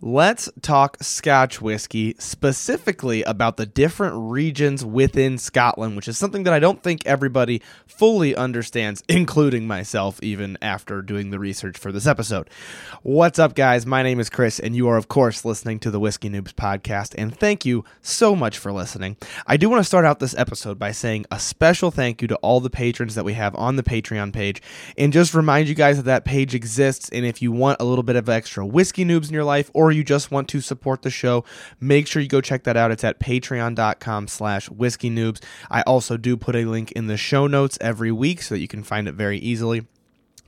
Let's talk Scotch whiskey, specifically about the different regions within Scotland, which is something that I don't think everybody fully understands, including myself, even after doing the research for this episode. What's up, guys? My name is Chris, and you are, of course, listening to the Whiskey Noobs podcast, and thank you so much for listening. I do want to start out this episode by saying a special thank you to all the patrons that we have on the Patreon page, and just remind you guys that that page exists, and if you want a little bit of extra Whiskey Noobs in your life, or or you just want to support the show, make sure you go check that out. It's at patreon.com slash whiskey noobs. I also do put a link in the show notes every week so that you can find it very easily.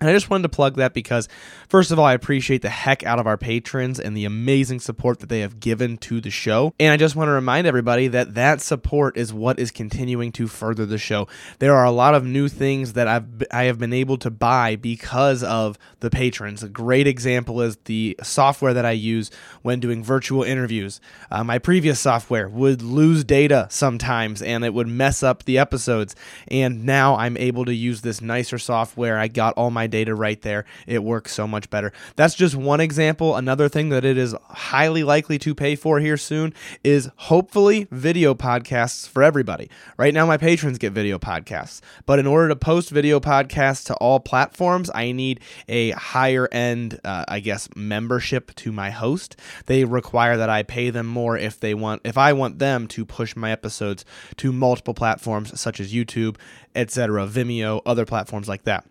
And I just wanted to plug that because, first of all, I appreciate the heck out of our patrons and the amazing support that they have given to the show. And I just want to remind everybody that that support is what is continuing to further the show. There are a lot of new things that I've I have been able to buy because of the patrons. A great example is the software that I use when doing virtual interviews. Uh, my previous software would lose data sometimes and it would mess up the episodes. And now I'm able to use this nicer software. I got all my data right there. It works so much better. That's just one example. Another thing that it is highly likely to pay for here soon is hopefully video podcasts for everybody. Right now, my patrons get video podcasts, but in order to post video podcasts to all platforms, I need a higher end, uh, I guess, membership to my host. They require that I pay them more if they want, if I want them to push my episodes to multiple platforms such as YouTube, etc., Vimeo, other platforms like that.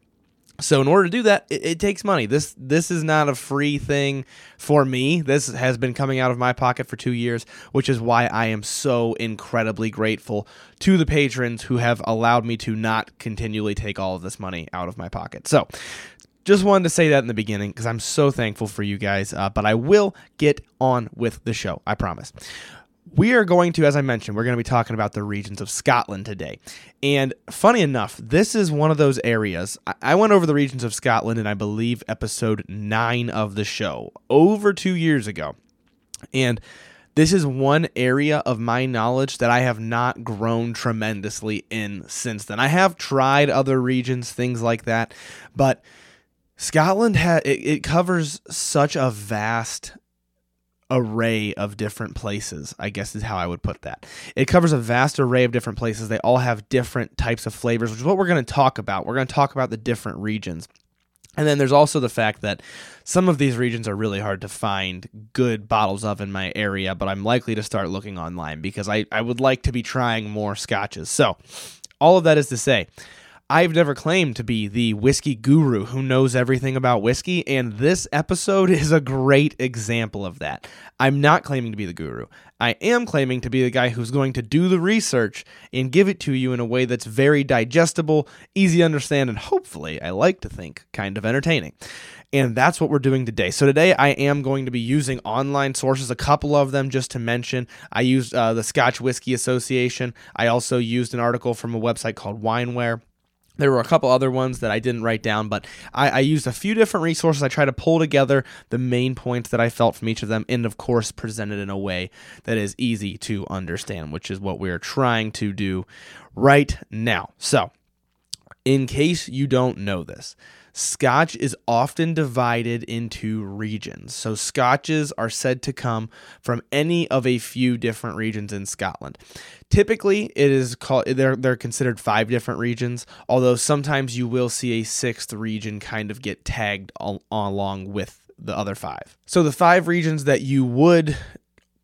So in order to do that, it, it, takes money. This this is not a free thing for me. This has been coming out of my pocket for 2 years, which is why I am so incredibly grateful to the patrons who have allowed me to not continually take all of this money out of my pocket. So, just wanted to say that in the beginning because I'm so thankful for you guys, uh, but I will get on with the show. I promise we are going to, as I mentioned, we're going to be talking about the regions of Scotland today. And funny enough, this is one of those areas. I went over the regions of Scotland in, I believe, episode nine of the show over two years ago. And this is one area of my knowledge that I have not grown tremendously in since then. I have tried other regions, things like that, but Scotland ha- it, it covers such a vast array of different places, I guess is how I would put that. It covers a vast array of different places. They all have different types of flavors, which is what we're going to talk about. We're going to talk about the different regions. And then there's also the fact that some of these regions are really hard to find good bottles of in my area, but I'm likely to start looking online because I, I would like to be trying more scotches. So, all of that is to say, I've never claimed to be the whiskey guru who knows everything about whiskey, and this episode is a great example of that. I'm not claiming to be the guru. I am claiming to be the guy who's going to do the research and give it to you in a way that's very digestible, easy to understand, and hopefully, I like to think, kind of entertaining. And that's what we're doing today. So, today I am going to be using online sources, a couple of them just to mention. I used uh, the Scotch Whisky Association. I also used an article from a website called Wineware. There were a couple other ones that I didn't write down, but I, I, used a few different resources. I tried to pull together the main points that I felt from each of them, and of course, presented in a way that is easy to understand, which is what we're trying to do right now. So, in case you don't know this, Scotch is often divided into regions. So, Scotches are said to come from any of a few different regions in Scotland. Typically, it is called they're they're considered five different regions, although sometimes you will see a sixth region kind of get tagged al- along with the other five. So, the five regions that you would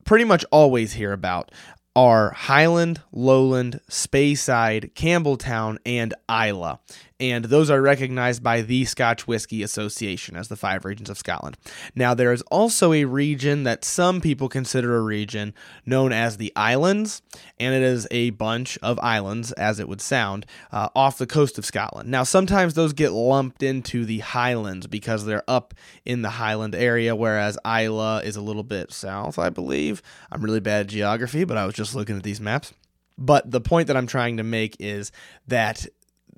pretty much always hear about are Highland, Lowland, Speyside, Campbeltown, and Islay and those are recognized by the Scotch Whisky Association as the five regions of Scotland. Now, there is also a region that some people consider a region known as the Islands, and it is a bunch of islands, as it would sound, uh, off the coast of Scotland. Now, sometimes those get lumped into the Highlands because they're up in the Highland area, whereas Islay is a little bit south, I believe. I'm really bad at geography, but I was just looking at these maps. But the point that I'm trying to make is that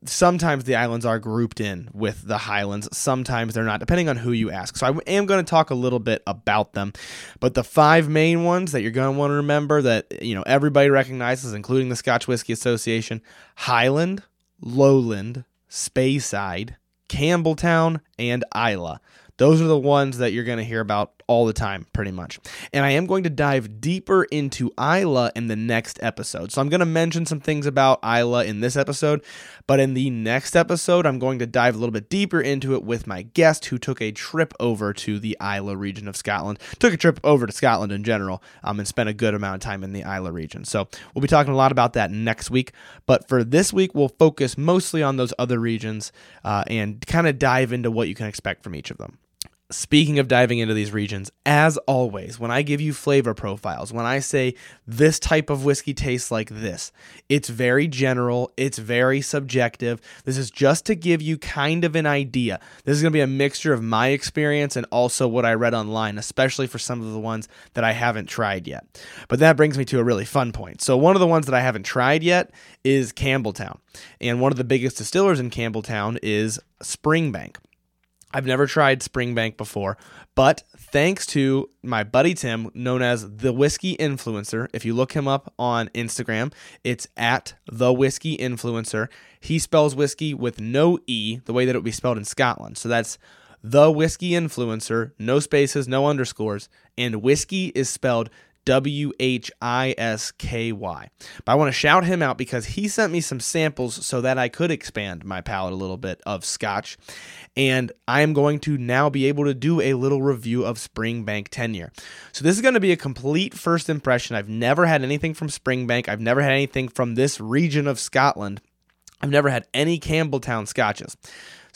sometimes the islands are grouped in with the highlands. Sometimes they're not depending on who you ask. So i am going to talk a little bit about them. But the five main ones that you're going to want to remember that you know everybody recognizes including the scotch whisky association highland lowland speyside Campbeltown, and islay those are the ones that you're going to hear about all the time, pretty much. And I am going to dive deeper into Islay in the next episode. So I'm going to mention some things about Islay in this episode, but in the next episode, I'm going to dive a little bit deeper into it with my guest who took a trip over to the Islay region of Scotland, took a trip over to Scotland in general, um, and spent a good amount of time in the Islay region. So we'll be talking a lot about that next week. But for this week, we'll focus mostly on those other regions uh, and kind of dive into what you can expect from each of them. Speaking of diving into these regions, as always, when I give you flavor profiles, when I say this type of whiskey tastes like this, it's very general, it's very subjective. This is just to give you kind of an idea. This is going to be a mixture of my experience and also what I read online, especially for some of the ones that I haven't tried yet. But that brings me to a really fun point. So, one of the ones that I haven't tried yet is Campbeltown. And one of the biggest distillers in Campbeltown is Springbank. I've never tried Springbank before, but thanks to my buddy Tim, known as the Whiskey Influencer, if you look him up on Instagram, it's at the Whiskey Influencer. He spells whiskey with no E, the way that it would be spelled in Scotland. So that's the Whiskey Influencer, no spaces, no underscores, and whiskey is spelled W H I S K Y. But I want to shout him out because he sent me some samples so that I could expand my palate a little bit of scotch. And I am going to now be able to do a little review of Springbank 10 year. So this is going to be a complete first impression. I've never had anything from Springbank, I've never had anything from this region of Scotland. I've never had any Campbeltown scotches.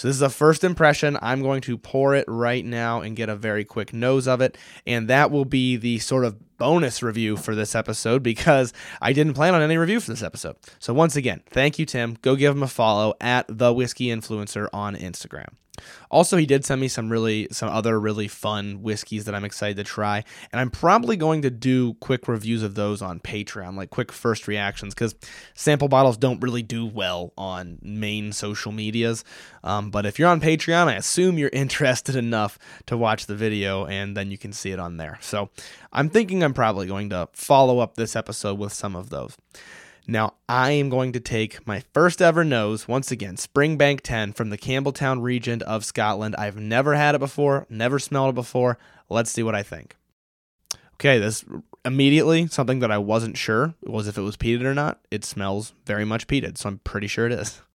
So this is a first impression. I'm going to pour it right now and get a very quick nose of it. And that will be the sort of bonus review for this episode because I didn't plan on any review for this episode. So once again, thank you, Tim. Go give him a follow at the Whiskey Influencer on Instagram. Also, he did send me some really some other really fun whiskeys that I'm excited to try, and I'm probably going to do quick reviews of those on Patreon, like quick first reactions, because sample bottles don't really do well on main social medias. Um, but if you're on Patreon, I assume you're interested enough to watch the video, and then you can see it on there. So I'm thinking I'm probably going to follow up this episode with some of those. Now, I am going to take my first ever nose, once again, Springbank 10 from the Campbeltown region of Scotland. I've never had it before, never smelled it before. Let's see what I think. Okay, this immediately something that I wasn't sure was if it was peated or not. It smells very much peated, so I'm pretty sure it is.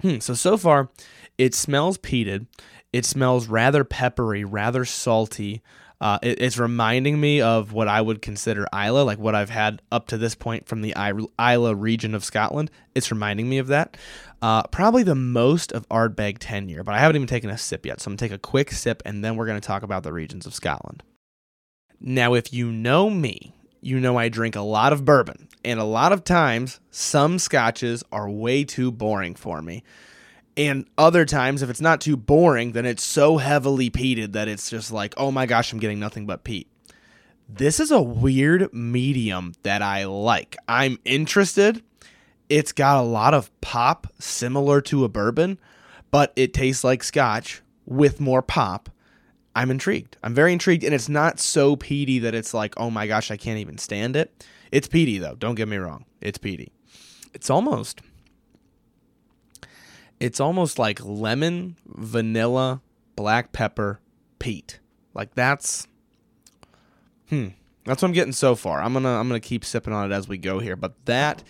Hmm, so so far, it smells peated. It smells rather peppery, rather salty. Uh, it, it's reminding me of what I would consider Islay, like what I've had up to this point from the Islay region of Scotland. It's reminding me of that. Uh, probably the most of Ardbeg 10 year, but I haven't even taken a sip yet. So I'm going to take a quick sip and then we're going to talk about the regions of Scotland. Now, if you know me, you know I drink a lot of bourbon, and a lot of times some scotches are way too boring for me. And other times, if it's not too boring, then it's so heavily peated that it's just like, oh my gosh, I'm getting nothing but peat. This is a weird medium that I like. I'm interested. It's got a lot of pop, similar to a bourbon, but it tastes like scotch with more pop. I'm intrigued. I'm very intrigued. And it's not so peaty that it's like, oh my gosh, I can't even stand it. It's peaty, though. Don't get me wrong. It's peaty. It's almost it's almost like lemon, vanilla, black pepper, peat. Like that's hmm. That's what I'm getting so far. I'm gonna I'm gonna keep sipping on it as we go here. But that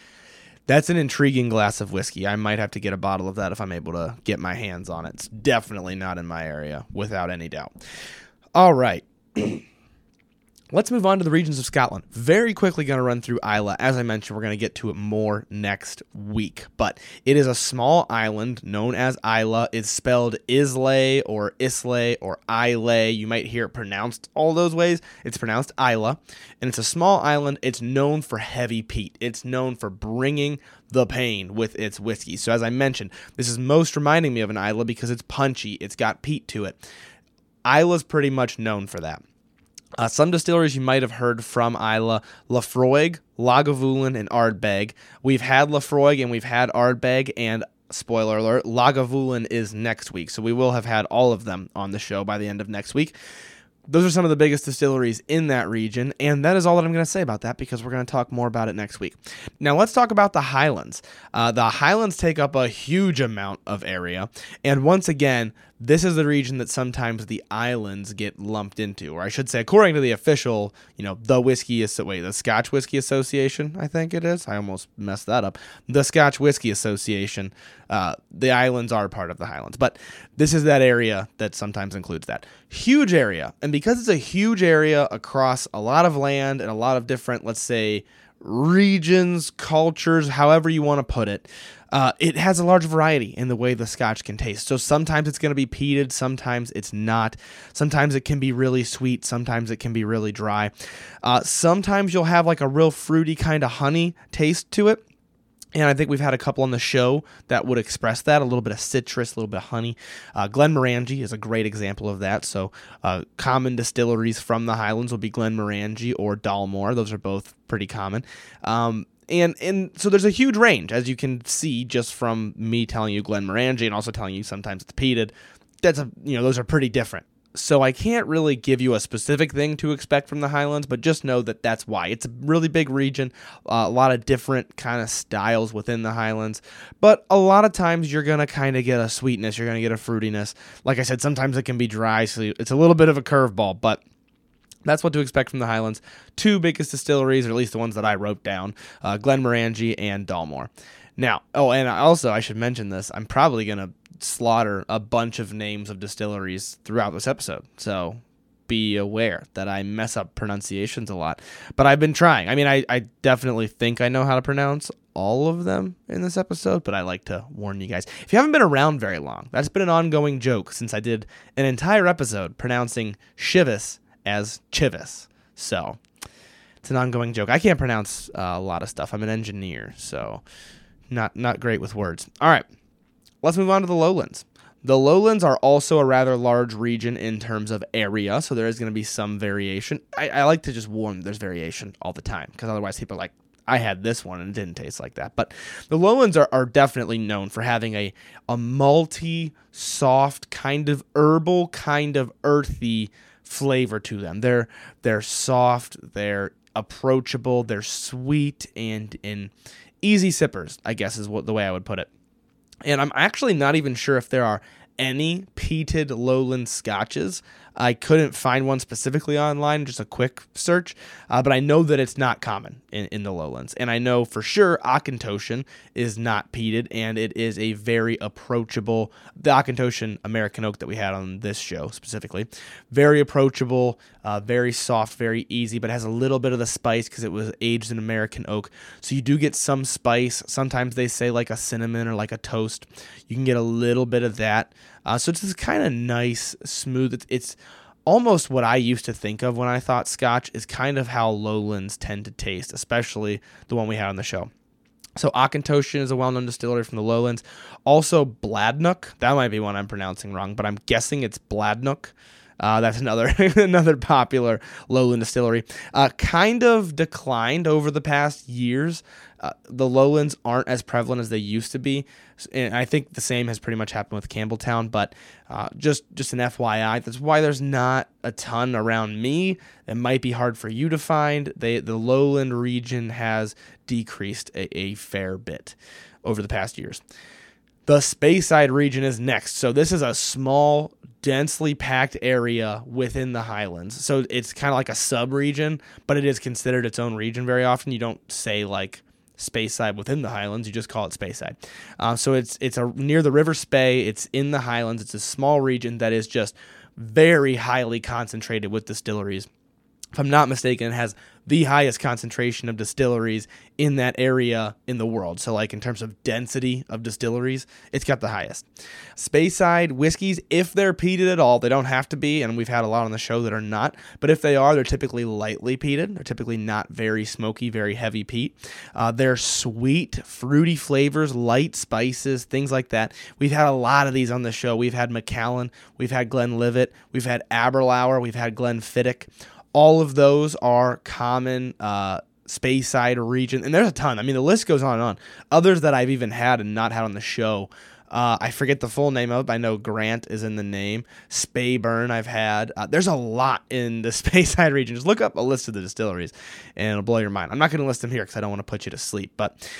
that's an intriguing glass of whiskey. I might have to get a bottle of that if I'm able to get my hands on it. It's definitely not in my area, without any doubt. All right. Let's move on to the regions of Scotland. Very quickly going to run through Islay. As I mentioned, we're going to get to it more next week. But it is a small island known as Islay. It's spelled Islay or Islay or Islay. You might hear it pronounced all those ways. It's pronounced Isla. And it's a small island. It's known for heavy peat. It's known for bringing the pain with its whiskey. So as I mentioned, this is most reminding me of an Islay because it's punchy. It's got peat to it. Islay's pretty much known for that. Uh, some distilleries you might have heard from Islay, Laphroaig, Lagavulin, and Ardbeg. We've had Laphroaig and we've had Ardbeg, and spoiler alert, Lagavulin is next week. So we will have had all of them on the show by the end of next week. Those are some of the biggest distilleries in that region, and that is all that I'm going to say about that because we're going to talk more about it next week. Now, let's talk about the Highlands. Uh, the Highlands take up a huge amount of area, and once again, this is the region that sometimes the islands get lumped into, or I should say, according to the official, you know, the whiskey is wait, the Scotch Whisky Association, I think it is. I almost messed that up. The Scotch Whisky Association, uh, the islands are part of the Highlands, but this is that area that sometimes includes that huge area, and because it's a huge area across a lot of land and a lot of different, let's say, regions, cultures, however you want to put it. Uh, it has a large variety in the way the scotch can taste. So sometimes it's going to be peated, sometimes it's not. Sometimes it can be really sweet, sometimes it can be really dry. Uh, sometimes you'll have like a real fruity kind of honey taste to it. And I think we've had a couple on the show that would express that a little bit of citrus, a little bit of honey. Uh, Glenmorangie is a great example of that. So, uh, common distilleries from the Highlands will be Glen Glenmorangie or Dalmore. Those are both pretty common. Um, and and so there's a huge range, as you can see just from me telling you Glen Glenmorangie and also telling you sometimes it's peated. That's a you know those are pretty different so I can't really give you a specific thing to expect from the Highlands, but just know that that's why. It's a really big region, uh, a lot of different kind of styles within the Highlands, but a lot of times you're going to kind of get a sweetness, you're going to get a fruitiness. Like I said, sometimes it can be dry, so it's a little bit of a curveball, but that's what to expect from the Highlands. Two biggest distilleries, or at least the ones that I wrote down uh, Glenmorangie and Dalmore. Now, oh, and also I should mention this. I'm probably to slaughter a bunch of names of distilleries throughout this episode. So be aware that I mess up pronunciations a lot. But I've been trying. I mean, I, I definitely think I know how to pronounce all of them in this episode, but I like to warn you guys. If you haven't been around very long, that's been an ongoing joke since I did an entire episode pronouncing Chivas as Chivas. So it's an ongoing joke. I can't pronounce uh, a lot of stuff. I'm an engineer, so not not great with words. All right. Let's move on to the lowlands. The lowlands are also a rather large region in terms of area, so there is going to be some variation. I, I like to just warn there's variation all the time because otherwise people are like, I had this one and it didn't taste like that. But the lowlands are, are definitely known for having a, a malty, soft, kind of herbal, kind of earthy flavor to them. They're they're soft, they're approachable, they're sweet and and easy sippers, I guess is what the way I would put it. And I'm actually not even sure if there are any peated lowland scotches. I couldn't find one specifically online, just a quick search, uh, but I know that it's not common in, in the lowlands. And I know for sure Auchentoshan is not peated, and it is a very approachable, the Auchentoshan American oak that we had on this show specifically, very approachable, uh, very soft, very easy, but has a little bit of the spice because it was aged in American oak. So you do get some spice. Sometimes they say like a cinnamon or like a toast. You can get a little bit of that. Uh, so it's this kind of nice, smooth. It's, it's almost what I used to think of when I thought Scotch is kind of how lowlands tend to taste, especially the one we had on the show. So Auchentoshan is a well-known distillery from the lowlands. Also Bladnoch, that might be one I'm pronouncing wrong, but I'm guessing it's Bladnoch. Uh, that's another another popular lowland distillery. Uh, kind of declined over the past years. Uh, the lowlands aren't as prevalent as they used to be, and I think the same has pretty much happened with Campbeltown. But uh, just just an FYI, that's why there's not a ton around me. It might be hard for you to find. They the lowland region has decreased a, a fair bit over the past years. The Speyside region is next. So this is a small, densely packed area within the Highlands. So it's kind of like a sub region, but it is considered its own region very often. You don't say like Speyside within the Highlands. You just call it Speyside. Uh, so it's it's a near the River Spey. It's in the Highlands. It's a small region that is just very highly concentrated with distilleries if I'm not mistaken, it has the highest concentration of distilleries in that area in the world. So, like in terms of density of distilleries, it's got the highest. Speyside whiskeys, if they're peated at all, they don't have to be, and we've had a lot on the show that are not, but if they are, they're typically lightly peated. They're typically not very smoky, very heavy peat. Uh, they're sweet, fruity flavors, light spices, things like that. We've had a lot of these on the show. We've had Macallan, we've had Glenlivet, we've had Aberlour, we've had Glenfiddich all of those are common uh, Speyside region, and there's a ton. I mean, the list goes on and on. Others that I've even had and not had on the show. Uh, I forget the full name of. But I know Grant is in the name. Speyburn I've had. Uh, there's a lot in the Speyside region. Just look up a list of the distilleries, and it'll blow your mind. I'm not going to list them here because I don't want to put you to sleep. But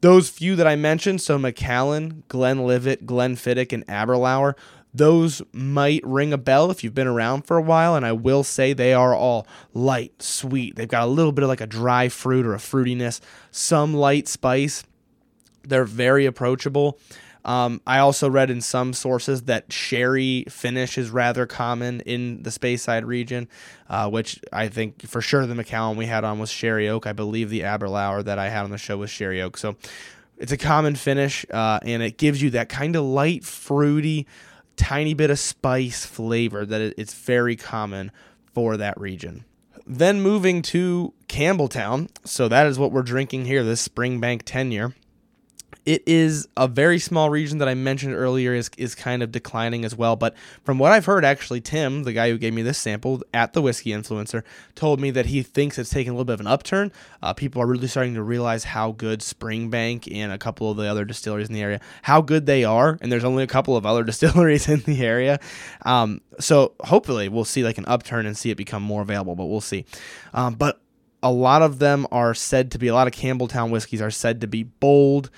Those few that I mentioned, so Macallan, Glenlivet, Glenfiddich, and Aberlour, those might ring a bell if you've been around for a while, and I will say they are all light, sweet. They've got a little bit of like a dry fruit or a fruitiness, some light spice. They're very approachable. Um, I also read in some sources that sherry finish is rather common in the Speyside region, uh, which I think for sure the Macallan we had on was sherry oak. I believe the Aberlour that I had on the show was sherry oak. So it's a common finish, uh, and it gives you that kind of light, fruity, tiny bit of spice flavor that it's very common for that region. Then moving to Campbeltown. So that is what we're drinking here, this Springbank 10 year it is a very small region that I mentioned earlier is is kind of declining as well. But from what I've heard, actually, Tim, the guy who gave me this sample at the Whiskey Influencer, told me that he thinks it's taking a little bit of an upturn. Uh, people are really starting to realize how good Springbank and a couple of the other distilleries in the area, how good they are, and there's only a couple of other distilleries in the area. Um, so hopefully, we'll see like an upturn and see it become more available. But we'll see. Um, but a lot of them are said to be a lot of Campbeltown whiskeys are said to be bold,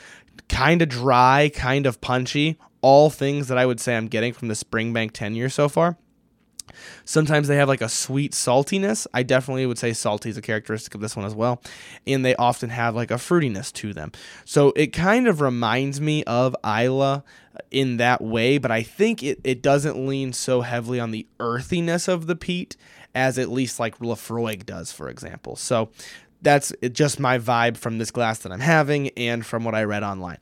kind of dry, kind of punchy. All things that I would say I'm getting from the Springbank 10 year so far. Sometimes they have like a sweet saltiness. I definitely would say salty is a characteristic of this one as well. And they often have like a fruitiness to them. So it kind of reminds me of Islay uh, in that way, but I think it, it doesn't lean so heavily on the earthiness of the peat as at least like Laphroaig does, for example. So that's just my vibe from this glass that I'm having and from what I read online.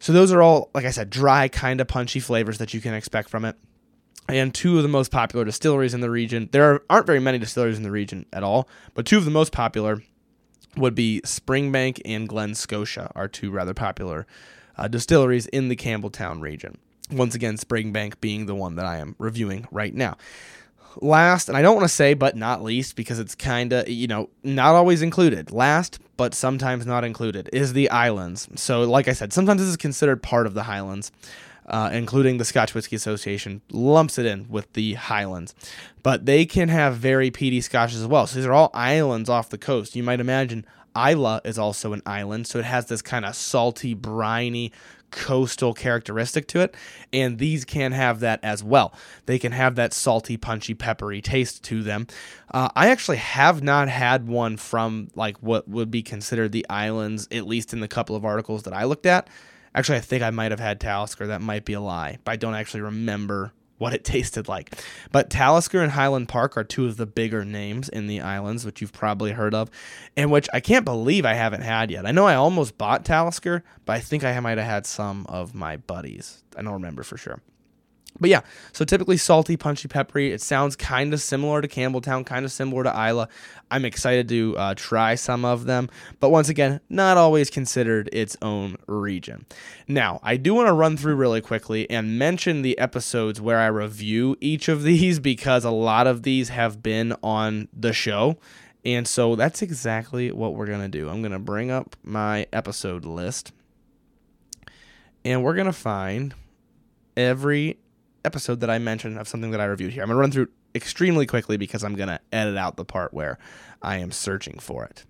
So those are all, like I said, dry, kind of punchy flavors that you can expect from it. And two of the most popular distilleries in the region. There aren't very many distilleries in the region at all, but two of the most popular would be Springbank and Glen Scotia, are two rather popular uh, distilleries in the Campbeltown region. Once again, Springbank being the one that I am reviewing right now last, and I don't want to say but not least because it's kind of, you know, not always included. Last, but sometimes not included, is the islands. So, like I said, sometimes this is considered part of the Highlands. Uh, including the Scotch Whisky Association, lumps it in with the Highlands. But they can have very peaty scotches as well. So these are all islands off the coast. You might imagine Islay is also an island, so it has this kind of salty, briny, coastal characteristic to it, and these can have that as well. They can have that salty, punchy, peppery taste to them. Uh, I actually have not had one from like what would be considered the islands, at least in the couple of articles that I looked at. Actually, I think I might have had Talisker. That might be a lie, but I don't actually remember what it tasted like. But Talisker and Highland Park are two of the bigger names in the islands, which you've probably heard of, and which I can't believe I haven't had yet. I know I almost bought Talisker, but I think I might have had some of my buddies. I don't remember for sure. But yeah, so typically salty, punchy, peppery. It sounds kind of similar to Campbeltown, kind of similar to Islay. I'm excited to uh, try some of them, but once again, not always considered its own region. Now, I do want to run through really quickly and mention the episodes where I review each of these because a lot of these have been on the show. And so that's exactly what we're going to do. I'm going to bring up my episode list and we're going to find every episode that I mentioned of something that I reviewed here. I'm going to run through extremely quickly because I'm going to edit out the part where I am searching for it.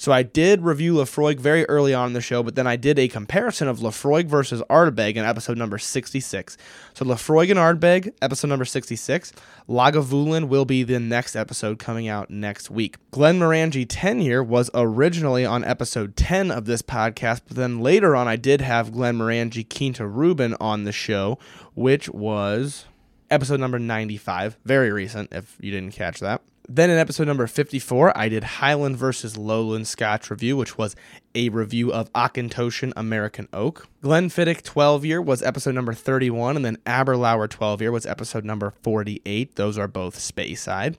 So I did review Laphroaig very early on in the show, but then I did a comparison of Laphroaig versus Ardbeg in episode number 66. So Laphroaig and Ardbeg, episode number 66. Lagavulin will be the next episode coming out next week. Glenmorangie 10 year was originally on episode 10 of this podcast, but then later on I did have Glenmorangie Quinta Ruban on the show, which was episode number 95, very recent if you didn't catch that. Then in episode number 54, I did Highland versus Lowland Scotch review, which was a review of Auchentoshan American Oak. Glenfiddich 12 year was episode number 31, and then Aberlour 12 year was episode number 48. Those are both Speyside.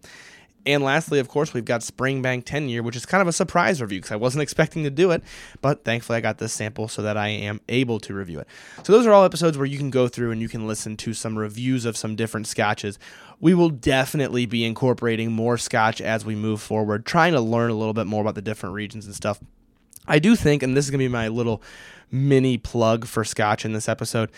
And lastly, of course, we've got Springbank 10 year, which is kind of a surprise review because I wasn't expecting to do it, but thankfully I got this sample so that I am able to review it. So those are all episodes where you can go through and you can listen to some reviews of some different scotches. We will definitely be incorporating more scotch as we move forward, trying to learn a little bit more about the different regions and stuff. I do think, and this is going to be my little mini plug for scotch in this episode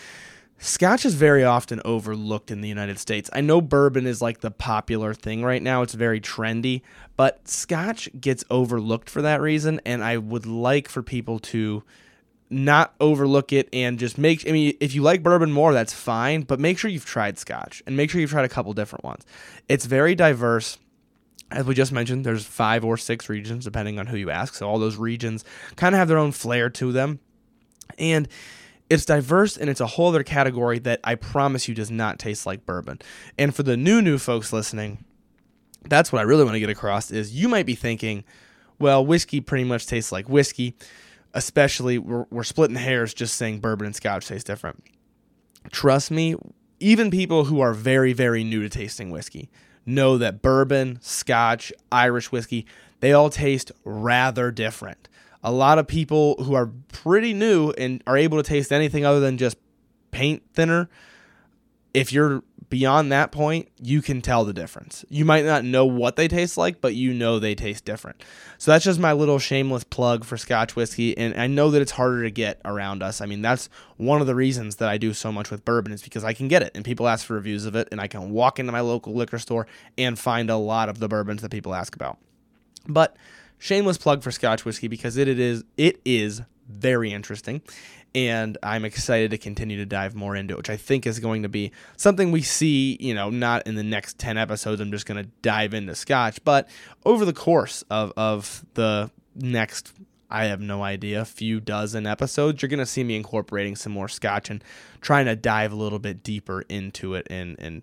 Scotch is very often overlooked in the United States. I know bourbon is like the popular thing right now, it's very trendy, but Scotch gets overlooked for that reason. And I would like for people to not overlook it and just make I mean if you like bourbon more that's fine but make sure you've tried scotch and make sure you've tried a couple different ones. It's very diverse. As we just mentioned, there's 5 or 6 regions depending on who you ask. So all those regions kind of have their own flair to them. And it's diverse and it's a whole other category that I promise you does not taste like bourbon. And for the new new folks listening, that's what I really want to get across is you might be thinking, well, whiskey pretty much tastes like whiskey especially we're, we're splitting hairs just saying bourbon and scotch taste different. Trust me, even people who are very, very new to tasting whiskey know that bourbon, scotch, Irish whiskey, they all taste rather different. A lot of people who are pretty new and are able to taste anything other than just paint thinner, if you're beyond that point, you can tell the difference. You might not know what they taste like, but you know they taste different. So that's just my little shameless plug for Scotch whiskey. And I know that it's harder to get around us. I mean, that's one of the reasons that I do so much with bourbon is because I can get it and people ask for reviews of it, and I can walk into my local liquor store and find a lot of the bourbons that people ask about. But shameless plug for Scotch whiskey because it, it is it is very interesting and I'm excited to continue to dive more into it, which I think is going to be something we see, you know, not in the next 10 episodes. I'm just going to dive into Scotch, but over the course of, of the next, I have no idea, few dozen episodes, you're going to see me incorporating some more Scotch and trying to dive a little bit deeper into it and, and,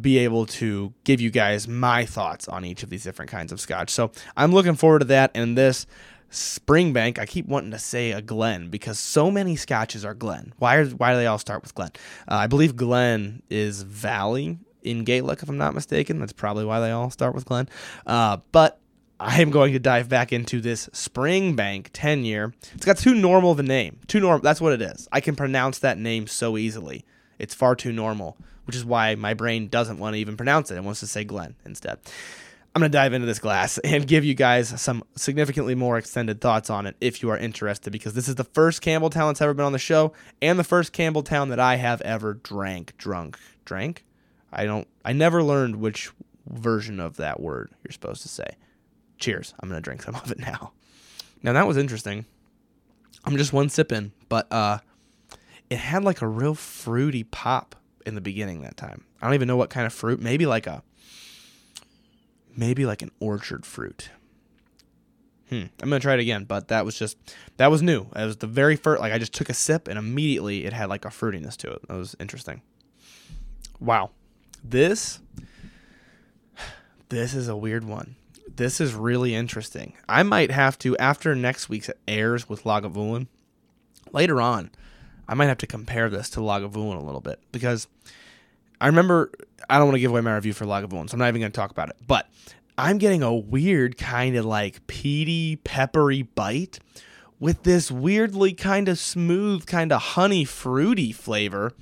be able to give you guys my thoughts on each of these different kinds of scotch. So I'm looking forward to that. And this Springbank, I keep wanting to say a Glen because so many scotches are Glen. Why are why do they all start with Glen? Uh, I believe Glen is Valley in Gaelic, if I'm not mistaken. That's probably why they all start with Glen. Uh, but I am going to dive back into this Springbank 10 year. It's got too normal of a name. Too normal. That's what it is. I can pronounce that name so easily. It's far too normal, which is why my brain doesn't want to even pronounce it. It wants to say Glen instead. I'm going to dive into this glass and give you guys some significantly more extended thoughts on it if you are interested, because this is the first Campbeltown that's ever been on the show and the first Campbeltown that I have ever drank. Drunk. Drank? I don't, I never learned which version of that word you're supposed to say. Cheers. I'm going to drink some of it now. Now, that was interesting. I'm just one sip in, but uh, it had like a real fruity pop in the beginning that time. I don't even know what kind of fruit. Maybe like a maybe like an orchard fruit. Hmm. I'm gonna try it again, but that was just that was new. It was the very first. Like I just took a sip and immediately it had like a fruitiness to it. That was interesting. Wow, this this is a weird one. This is really interesting. I might have to after next week's airs with Lagavulin. Later on, I might have to compare this to Lagavulin a little bit because I remember I don't want to give away my review for Lagavulin, so I'm not even going to talk about it. But I'm getting a weird kind of like peaty, peppery bite with this weirdly kind of smooth, kind of honey fruity flavor.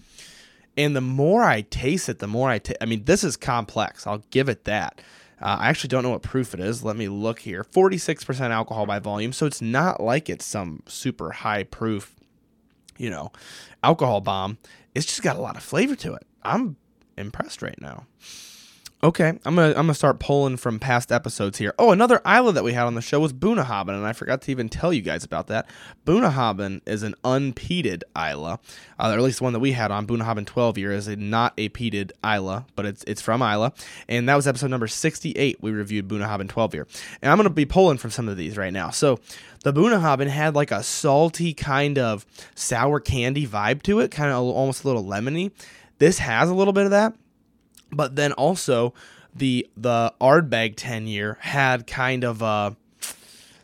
And the more I taste it, the more I taste. I mean, this is complex. I'll give it that. Uh, I actually don't know what proof it is. Let me look here. 46% alcohol by volume, so it's not like it's some super high proof, you know, alcohol bomb. It's just got a lot of flavor to it. I'm impressed right now. Okay, I'm gonna I'm gonna start pulling from past episodes here. Oh, another Islay that we had on the show was Bunnahabhain, and I forgot to even tell you guys about that. Bunnahabhain is an unpeated Islay, uh, or at least one that we had on. Bunnahabhain 12 year is a, not a peated Islay, but it's it's from Islay, and that was episode number 68. We reviewed Bunnahabhain 12 year, and I'm gonna be pulling from some of these right now. So the Bunnahabhain had like a salty kind of sour candy vibe to it, kind of almost a little lemony. This has a little bit of that, but then also the the Ardbeg 10 year had kind of a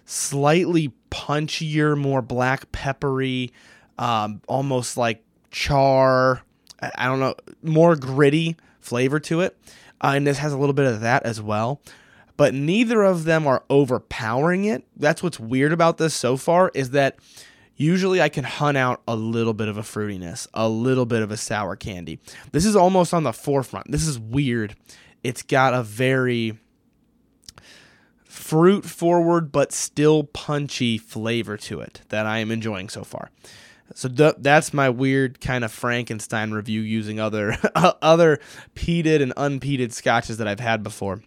slightly punchier, more black peppery, um, almost like char. I don't know, more gritty flavor to it. Uh, and this has a little bit of that as well. But neither of them are overpowering it. That's what's weird about this so far is that usually I can hunt out a little bit of a fruitiness, a little bit of a sour candy. This is almost on the forefront. This is weird. It's got a very fruit forward but still punchy flavor to it that I am enjoying so far. So th- that's my weird kind of Frankenstein review using other other peated and unpeated scotches that I've had before.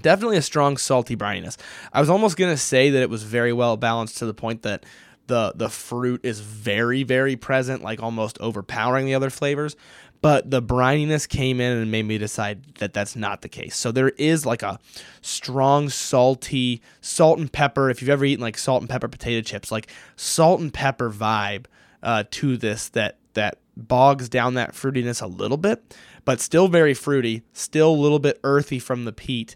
Definitely a strong salty brininess. I was almost going to say that it was very well balanced to the point that the the fruit is very very present, like almost overpowering the other flavors. But the brininess came in and made me decide that that's not the case. So there is like a strong salty salt and pepper. If you've ever eaten like salt and pepper potato chips, like salt and pepper vibe uh, to this that that bogs down that fruitiness a little bit, but still very fruity, still a little bit earthy from the peat,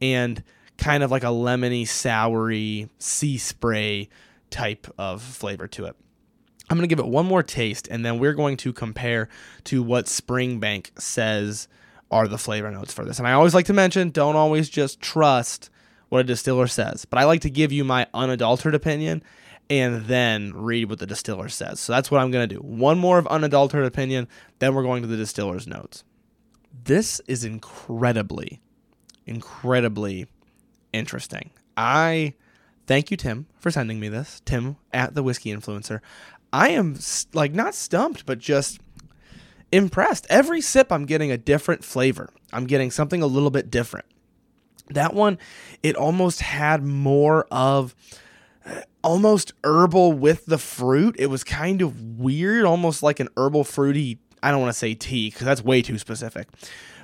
and kind of like a lemony, soury sea spray type of flavor to it. I'm going to give it one more taste, and then we're going to compare to what Springbank says are the flavor notes for this. And I always like to mention don't always just trust what a distiller says, but I like to give you my unadulterated opinion and then read what the distiller says. So that's what I'm going to do. One more of unadulterated opinion, then we're going to the distiller's notes. This is incredibly, incredibly interesting. I thank you, Tim, for sending me this. Tim at the Whiskey Influencer. I am like not stumped, but just impressed. Every sip, I'm getting a different flavor. I'm getting something a little bit different. That one, it almost had more of uh, almost herbal with the fruit. It was kind of weird, almost like an herbal fruity. I don't want to say tea because that's way too specific,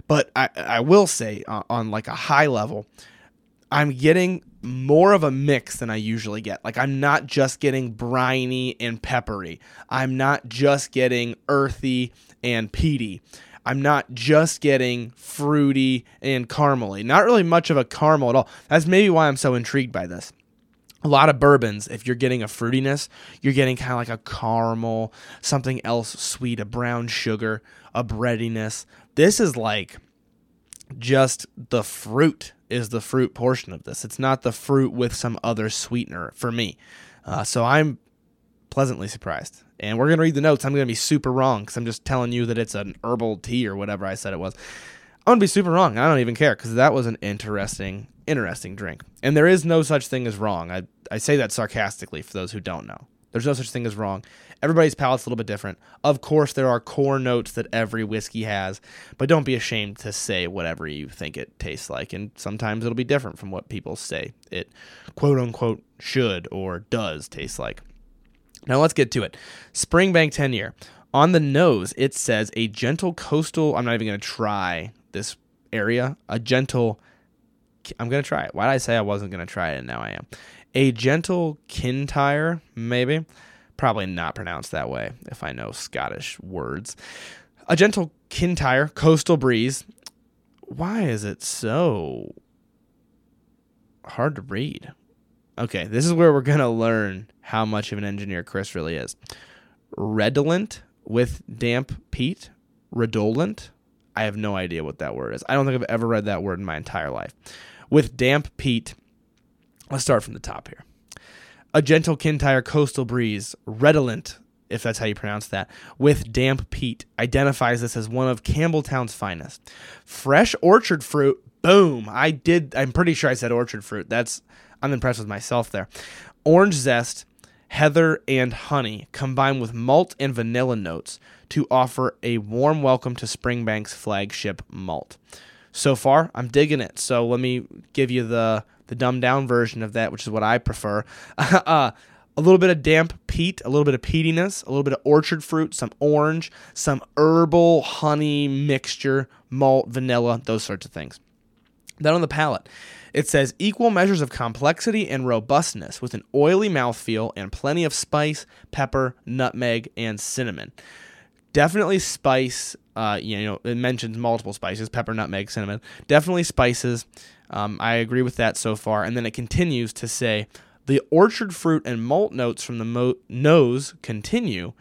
but I, I will say uh, on like a high level, I'm getting more of a mix than I usually get. Like I'm not just getting briny and peppery. I'm not just getting earthy and peaty. I'm not just getting fruity and caramely. Not really much of a caramel at all. That's maybe why I'm so intrigued by this. A lot of bourbons, if you're getting a fruitiness, you're getting kind of like a caramel, something else sweet, a brown sugar, a breadiness. This is like just the fruit is the fruit portion of this. It's not the fruit with some other sweetener for me. Uh, so I'm pleasantly surprised. And we're going to read the notes. I'm going to be super wrong because I'm just telling you that it's an herbal tea or whatever I said it was. I'm going to be super wrong. I don't even care because that was an interesting, interesting drink. And there is no such thing as wrong. I, I say that sarcastically for those who don't know. There's no such thing as wrong. Everybody's palate's a little bit different. Of course, there are core notes that every whiskey has, but don't be ashamed to say whatever you think it tastes like. And sometimes it'll be different from what people say it quote unquote should or does taste like. Now let's get to it. Springbank 10 year. On the nose, it says a gentle coastal. I'm not even going to try this area. A gentle. I'm going to try it. Why did I say I wasn't going to try it and now I am? A gentle Kintyre, maybe probably not pronounced that way if I know Scottish words. A gentle Kintyre, coastal breeze. Why is it so hard to read? Okay, this is where we're going to learn how much of an engineer Chris really is. Redolent with damp peat. Redolent. I have no idea what that word is. I don't think I've ever read that word in my entire life. With damp peat. Let's start from the top here a gentle Kintyre coastal breeze, redolent, if that's how you pronounce that, with damp peat, identifies this as one of Campbeltown's finest. Fresh orchard fruit, boom. I did, I'm pretty sure I said orchard fruit. That's, I'm impressed with myself there. Orange zest, heather, and honey combined with malt and vanilla notes to offer a warm welcome to Springbank's flagship malt. So far, I'm digging it. So let me give you the the dumbed down version of that, which is what I prefer. uh, a little bit of damp peat, a little bit of peatiness, a little bit of orchard fruit, some orange, some herbal honey mixture, malt, vanilla, those sorts of things. Then on the palate, it says equal measures of complexity and robustness with an oily mouthfeel and plenty of spice, pepper, nutmeg, and cinnamon. Definitely spice. Uh, you know, it mentions multiple spices: pepper, nutmeg, cinnamon. Definitely spices. Um, I agree with that so far. And then it continues to say the orchard fruit and malt notes from the mo- nose continue,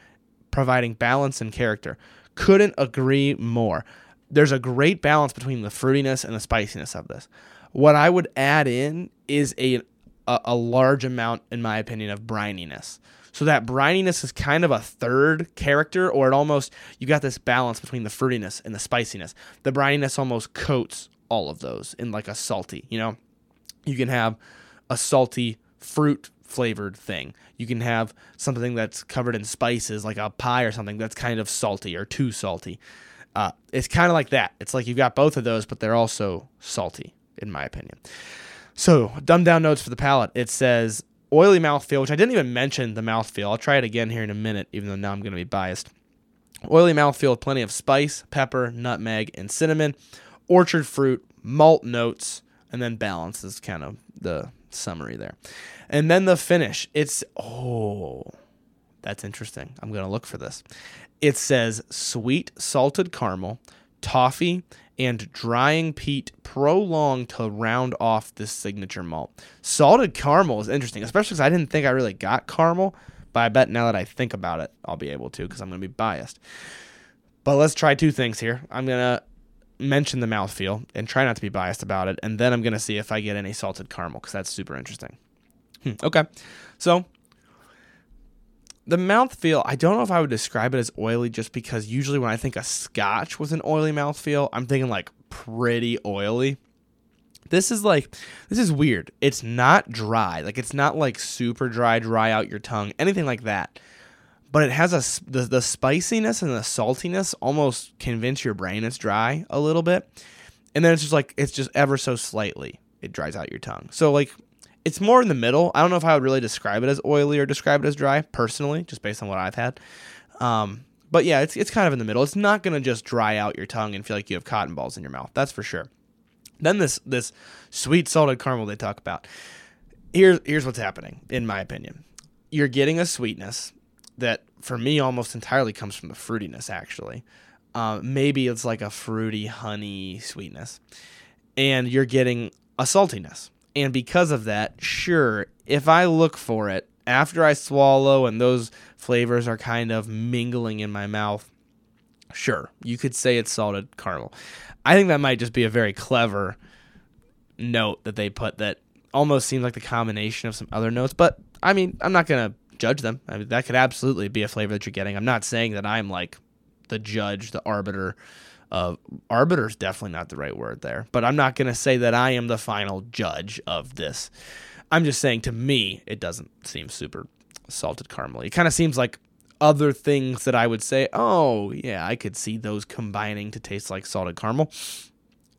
providing balance and character. Couldn't agree more. There's a great balance between the fruitiness and the spiciness of this. What I would add in is a a, a large amount, in my opinion, of brininess. So that brininess is kind of a third character, or it almost you got this balance between the fruitiness and the spiciness. The brininess almost coats all of those in like a salty, you know? You can have a salty fruit flavored thing. You can have something that's covered in spices, like a pie or something that's kind of salty or too salty. Uh, it's kind of like that. It's like you've got both of those, but they're also salty, in my opinion. So, dumbed down notes for the palate. It says oily mouthfeel, which I didn't even mention the mouthfeel. I'll try it again here in a minute, even though now I'm going to be biased. Oily mouthfeel plenty of spice, pepper, nutmeg, and cinnamon, orchard fruit, malt notes, and then balance is kind of the summary there. And then the finish. It's, oh, that's interesting. I'm going to look for this. It says sweet salted caramel, toffee, and drying peat prolonged to round off this signature malt. Salted caramel is interesting, especially because I didn't think I really got caramel, but I bet now that I think about it, I'll be able to because I'm going to be biased. But let's try two things here. I'm going to mention the mouthfeel and try not to be biased about it, and then I'm going to see if I get any salted caramel because that's super interesting. Hmm, okay, so the mouthfeel, I don't know if I would describe it as oily just because usually when I think a scotch with an oily mouthfeel, I'm thinking like pretty oily. This is like, this is weird. It's not dry. Like, it's not like super dry, dry out your tongue, anything like that. But it has a, the, the spiciness and the saltiness almost convince your brain it's dry a little bit. And then it's just like, it's just ever so slightly, it dries out your tongue. So, like, it's more in the middle. I don't know if I would really describe it as oily or describe it as dry personally, just based on what I've had. Um, but yeah, it's it's kind of in the middle. It's not gonna just dry out your tongue and feel like you have cotton balls in your mouth. That's for sure. Then this this sweet salted caramel they talk about. Here's here's what's happening, in my opinion. You're getting a sweetness that for me almost entirely comes from the fruitiness, actually. Uh, maybe it's like a fruity honey sweetness. And you're getting a saltiness. And because of that, sure, if I look for it after I swallow and those flavors are kind of mingling in my mouth, sure, you could say it's salted caramel. I think that might just be a very clever note that they put that almost seems like the combination of some other notes, but I mean, I'm not going to judge them. I mean, that could absolutely be a flavor that you're getting. I'm not saying that I'm like the judge, the arbiter uh, arbiter is definitely not the right word there, but I'm not going to say that I am the final judge of this. I'm just saying to me, it doesn't seem super salted caramel. It kind of seems like other things that I would say, oh, yeah, I could see those combining to taste like salted caramel.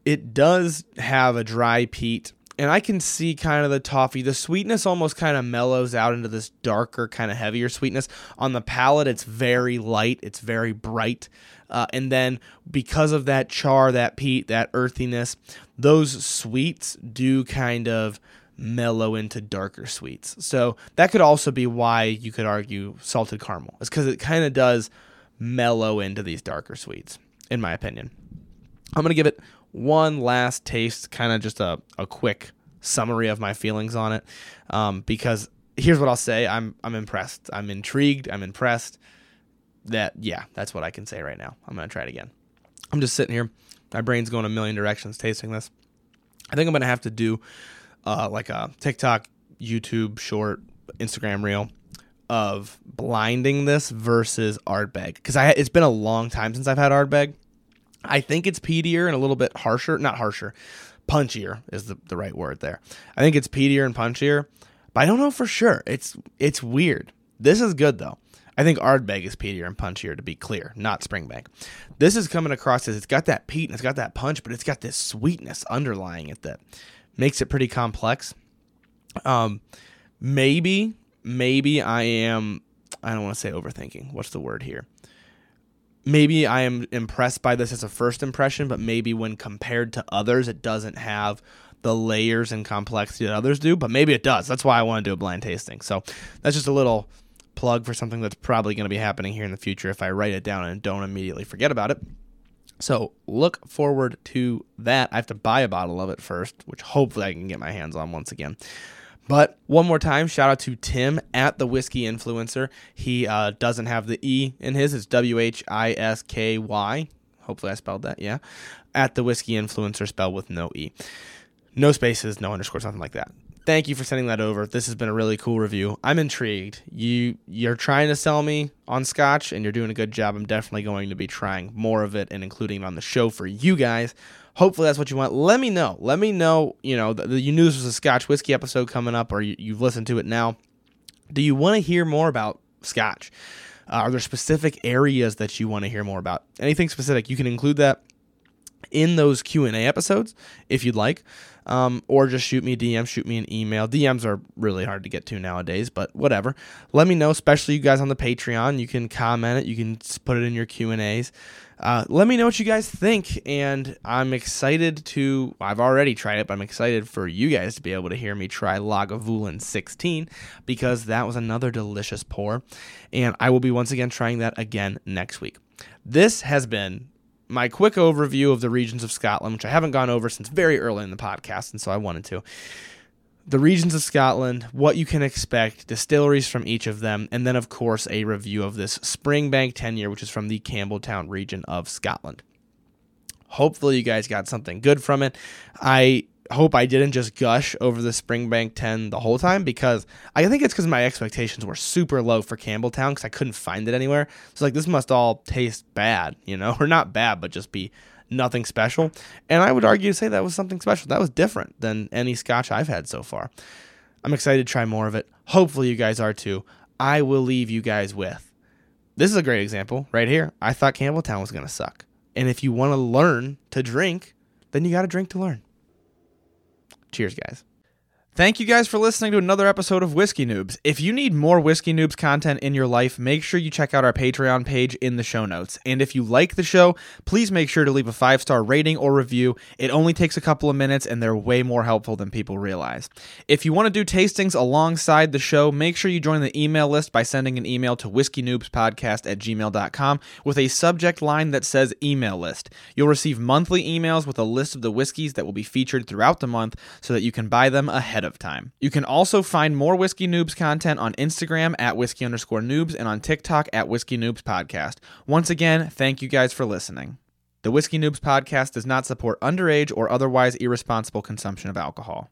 It does have a dry peat, and I can see kind of the toffee. The sweetness almost kind of mellows out into this darker, kind of heavier sweetness. On the palate, it's very light, it's very bright. Uh, and then because of that char, that peat, that earthiness, those sweets do kind of mellow into darker sweets. So that could also be why you could argue salted caramel. It's because it kind of does mellow into these darker sweets, in my opinion. I'm going to give it one last taste, kind of just a, a quick summary of my feelings on it. Um, because here's what I'll say I'm, I'm impressed. I'm intrigued. I'm impressed that yeah, that's what I can say right now. I'm gonna try it again. I'm just sitting here, my brain's going a million directions tasting this. I think I'm gonna have to do uh, like a TikTok, YouTube short, Instagram reel of blinding this versus Ardbeg because I it's been a long time since I've had Ardbeg. I think it's peatier and a little bit harsher, not harsher, punchier is the, the right word there. I think it's peatier and punchier, but I don't know for sure. It's it's weird. This is good though. I think Ardbeg is peatier and punchier to be clear, not Springbank. This is coming across as it's got that peat and it's got that punch, but it's got this sweetness underlying it that makes it pretty complex. Um, maybe, maybe I am. I don't want to say overthinking. What's the word here? Maybe I am impressed by this as a first impression, but maybe when compared to others, it doesn't have the layers and complexity that others do. But maybe it does. That's why I want to do a blind tasting. So that's just a little plug for something that's probably going to be happening here in the future if I write it down and don't immediately forget about it. So look forward to that. I have to buy a bottle of it first, which hopefully I can get my hands on once again. But one more time, shout out to Tim at the Whisky Influencer. He uh, doesn't have the E in his, it's W H I S K Y. Hopefully I spelled that, yeah. At the Whisky Influencer, spelled with no E. No spaces, no underscores, nothing like that thank you for sending that over. This has been a really cool review. I'm intrigued. You you're trying to sell me on scotch and you're doing a good job. I'm definitely going to be trying more of it and including it on the show for you guys. Hopefully that's what you want. Let me know. Let me know, you know, that you knew this was a scotch whiskey episode coming up or you, you've listened to it now. Do you want to hear more about scotch? Uh, are there specific areas that you want to hear more about? Anything specific, you can include that in those Q&A episodes if you'd like. Um, or just shoot me a DM, shoot me an email. DMs are really hard to get to nowadays, but whatever. Let me know, especially you guys on the Patreon. You can comment it, you can put it in your Q and A's. Uh, let me know what you guys think, and I'm excited to. I've already tried it, but I'm excited for you guys to be able to hear me try Lagavulin 16 because that was another delicious pour, and I will be once again trying that again next week. This has been my quick overview of the regions of Scotland, which I haven't gone over since very early in the podcast, and so I wanted to. The regions of Scotland, what you can expect, distilleries from each of them, and then, of course, a review of this Springbank 10 year, which is from the Campbeltown region of Scotland. Hopefully, you guys got something good from it. I hope I didn't just gush over the Springbank 10 the whole time because I think it's because my expectations were super low for Campbeltown because I couldn't find it anywhere. So, like, this must all taste bad, you know, or not bad, but just be nothing special. And I would argue to say that was something special. That was different than any scotch I've had so far. I'm excited to try more of it. Hopefully, you guys are too. I will leave you guys with this is a great example right here. I thought Campbeltown was going to suck. And if you want to learn to drink, then you got to drink to learn. Cheers, guys. Thank you guys for listening to another episode of Whiskey Noobs. If you need more Whiskey Noobs content in your life, make sure you check out our Patreon page in the show notes. And if you like the show, please make sure to leave a five star rating or review. It only takes a couple of minutes and they're way more helpful than people realize. If you want to do tastings alongside the show, make sure you join the email list by sending an email to whiskeynoobspodcast at gmail.com with a subject line that says email list. You'll receive monthly emails with a list of the whiskeys that will be featured throughout the month so that you can buy them ahead of time. You can also find more Whiskey Noobs content on Instagram at whiskey underscore noobs and on TikTok at Whiskey Noobs Podcast. Once again, thank you guys for listening. The Whiskey Noobs Podcast does not support underage or otherwise irresponsible consumption of alcohol.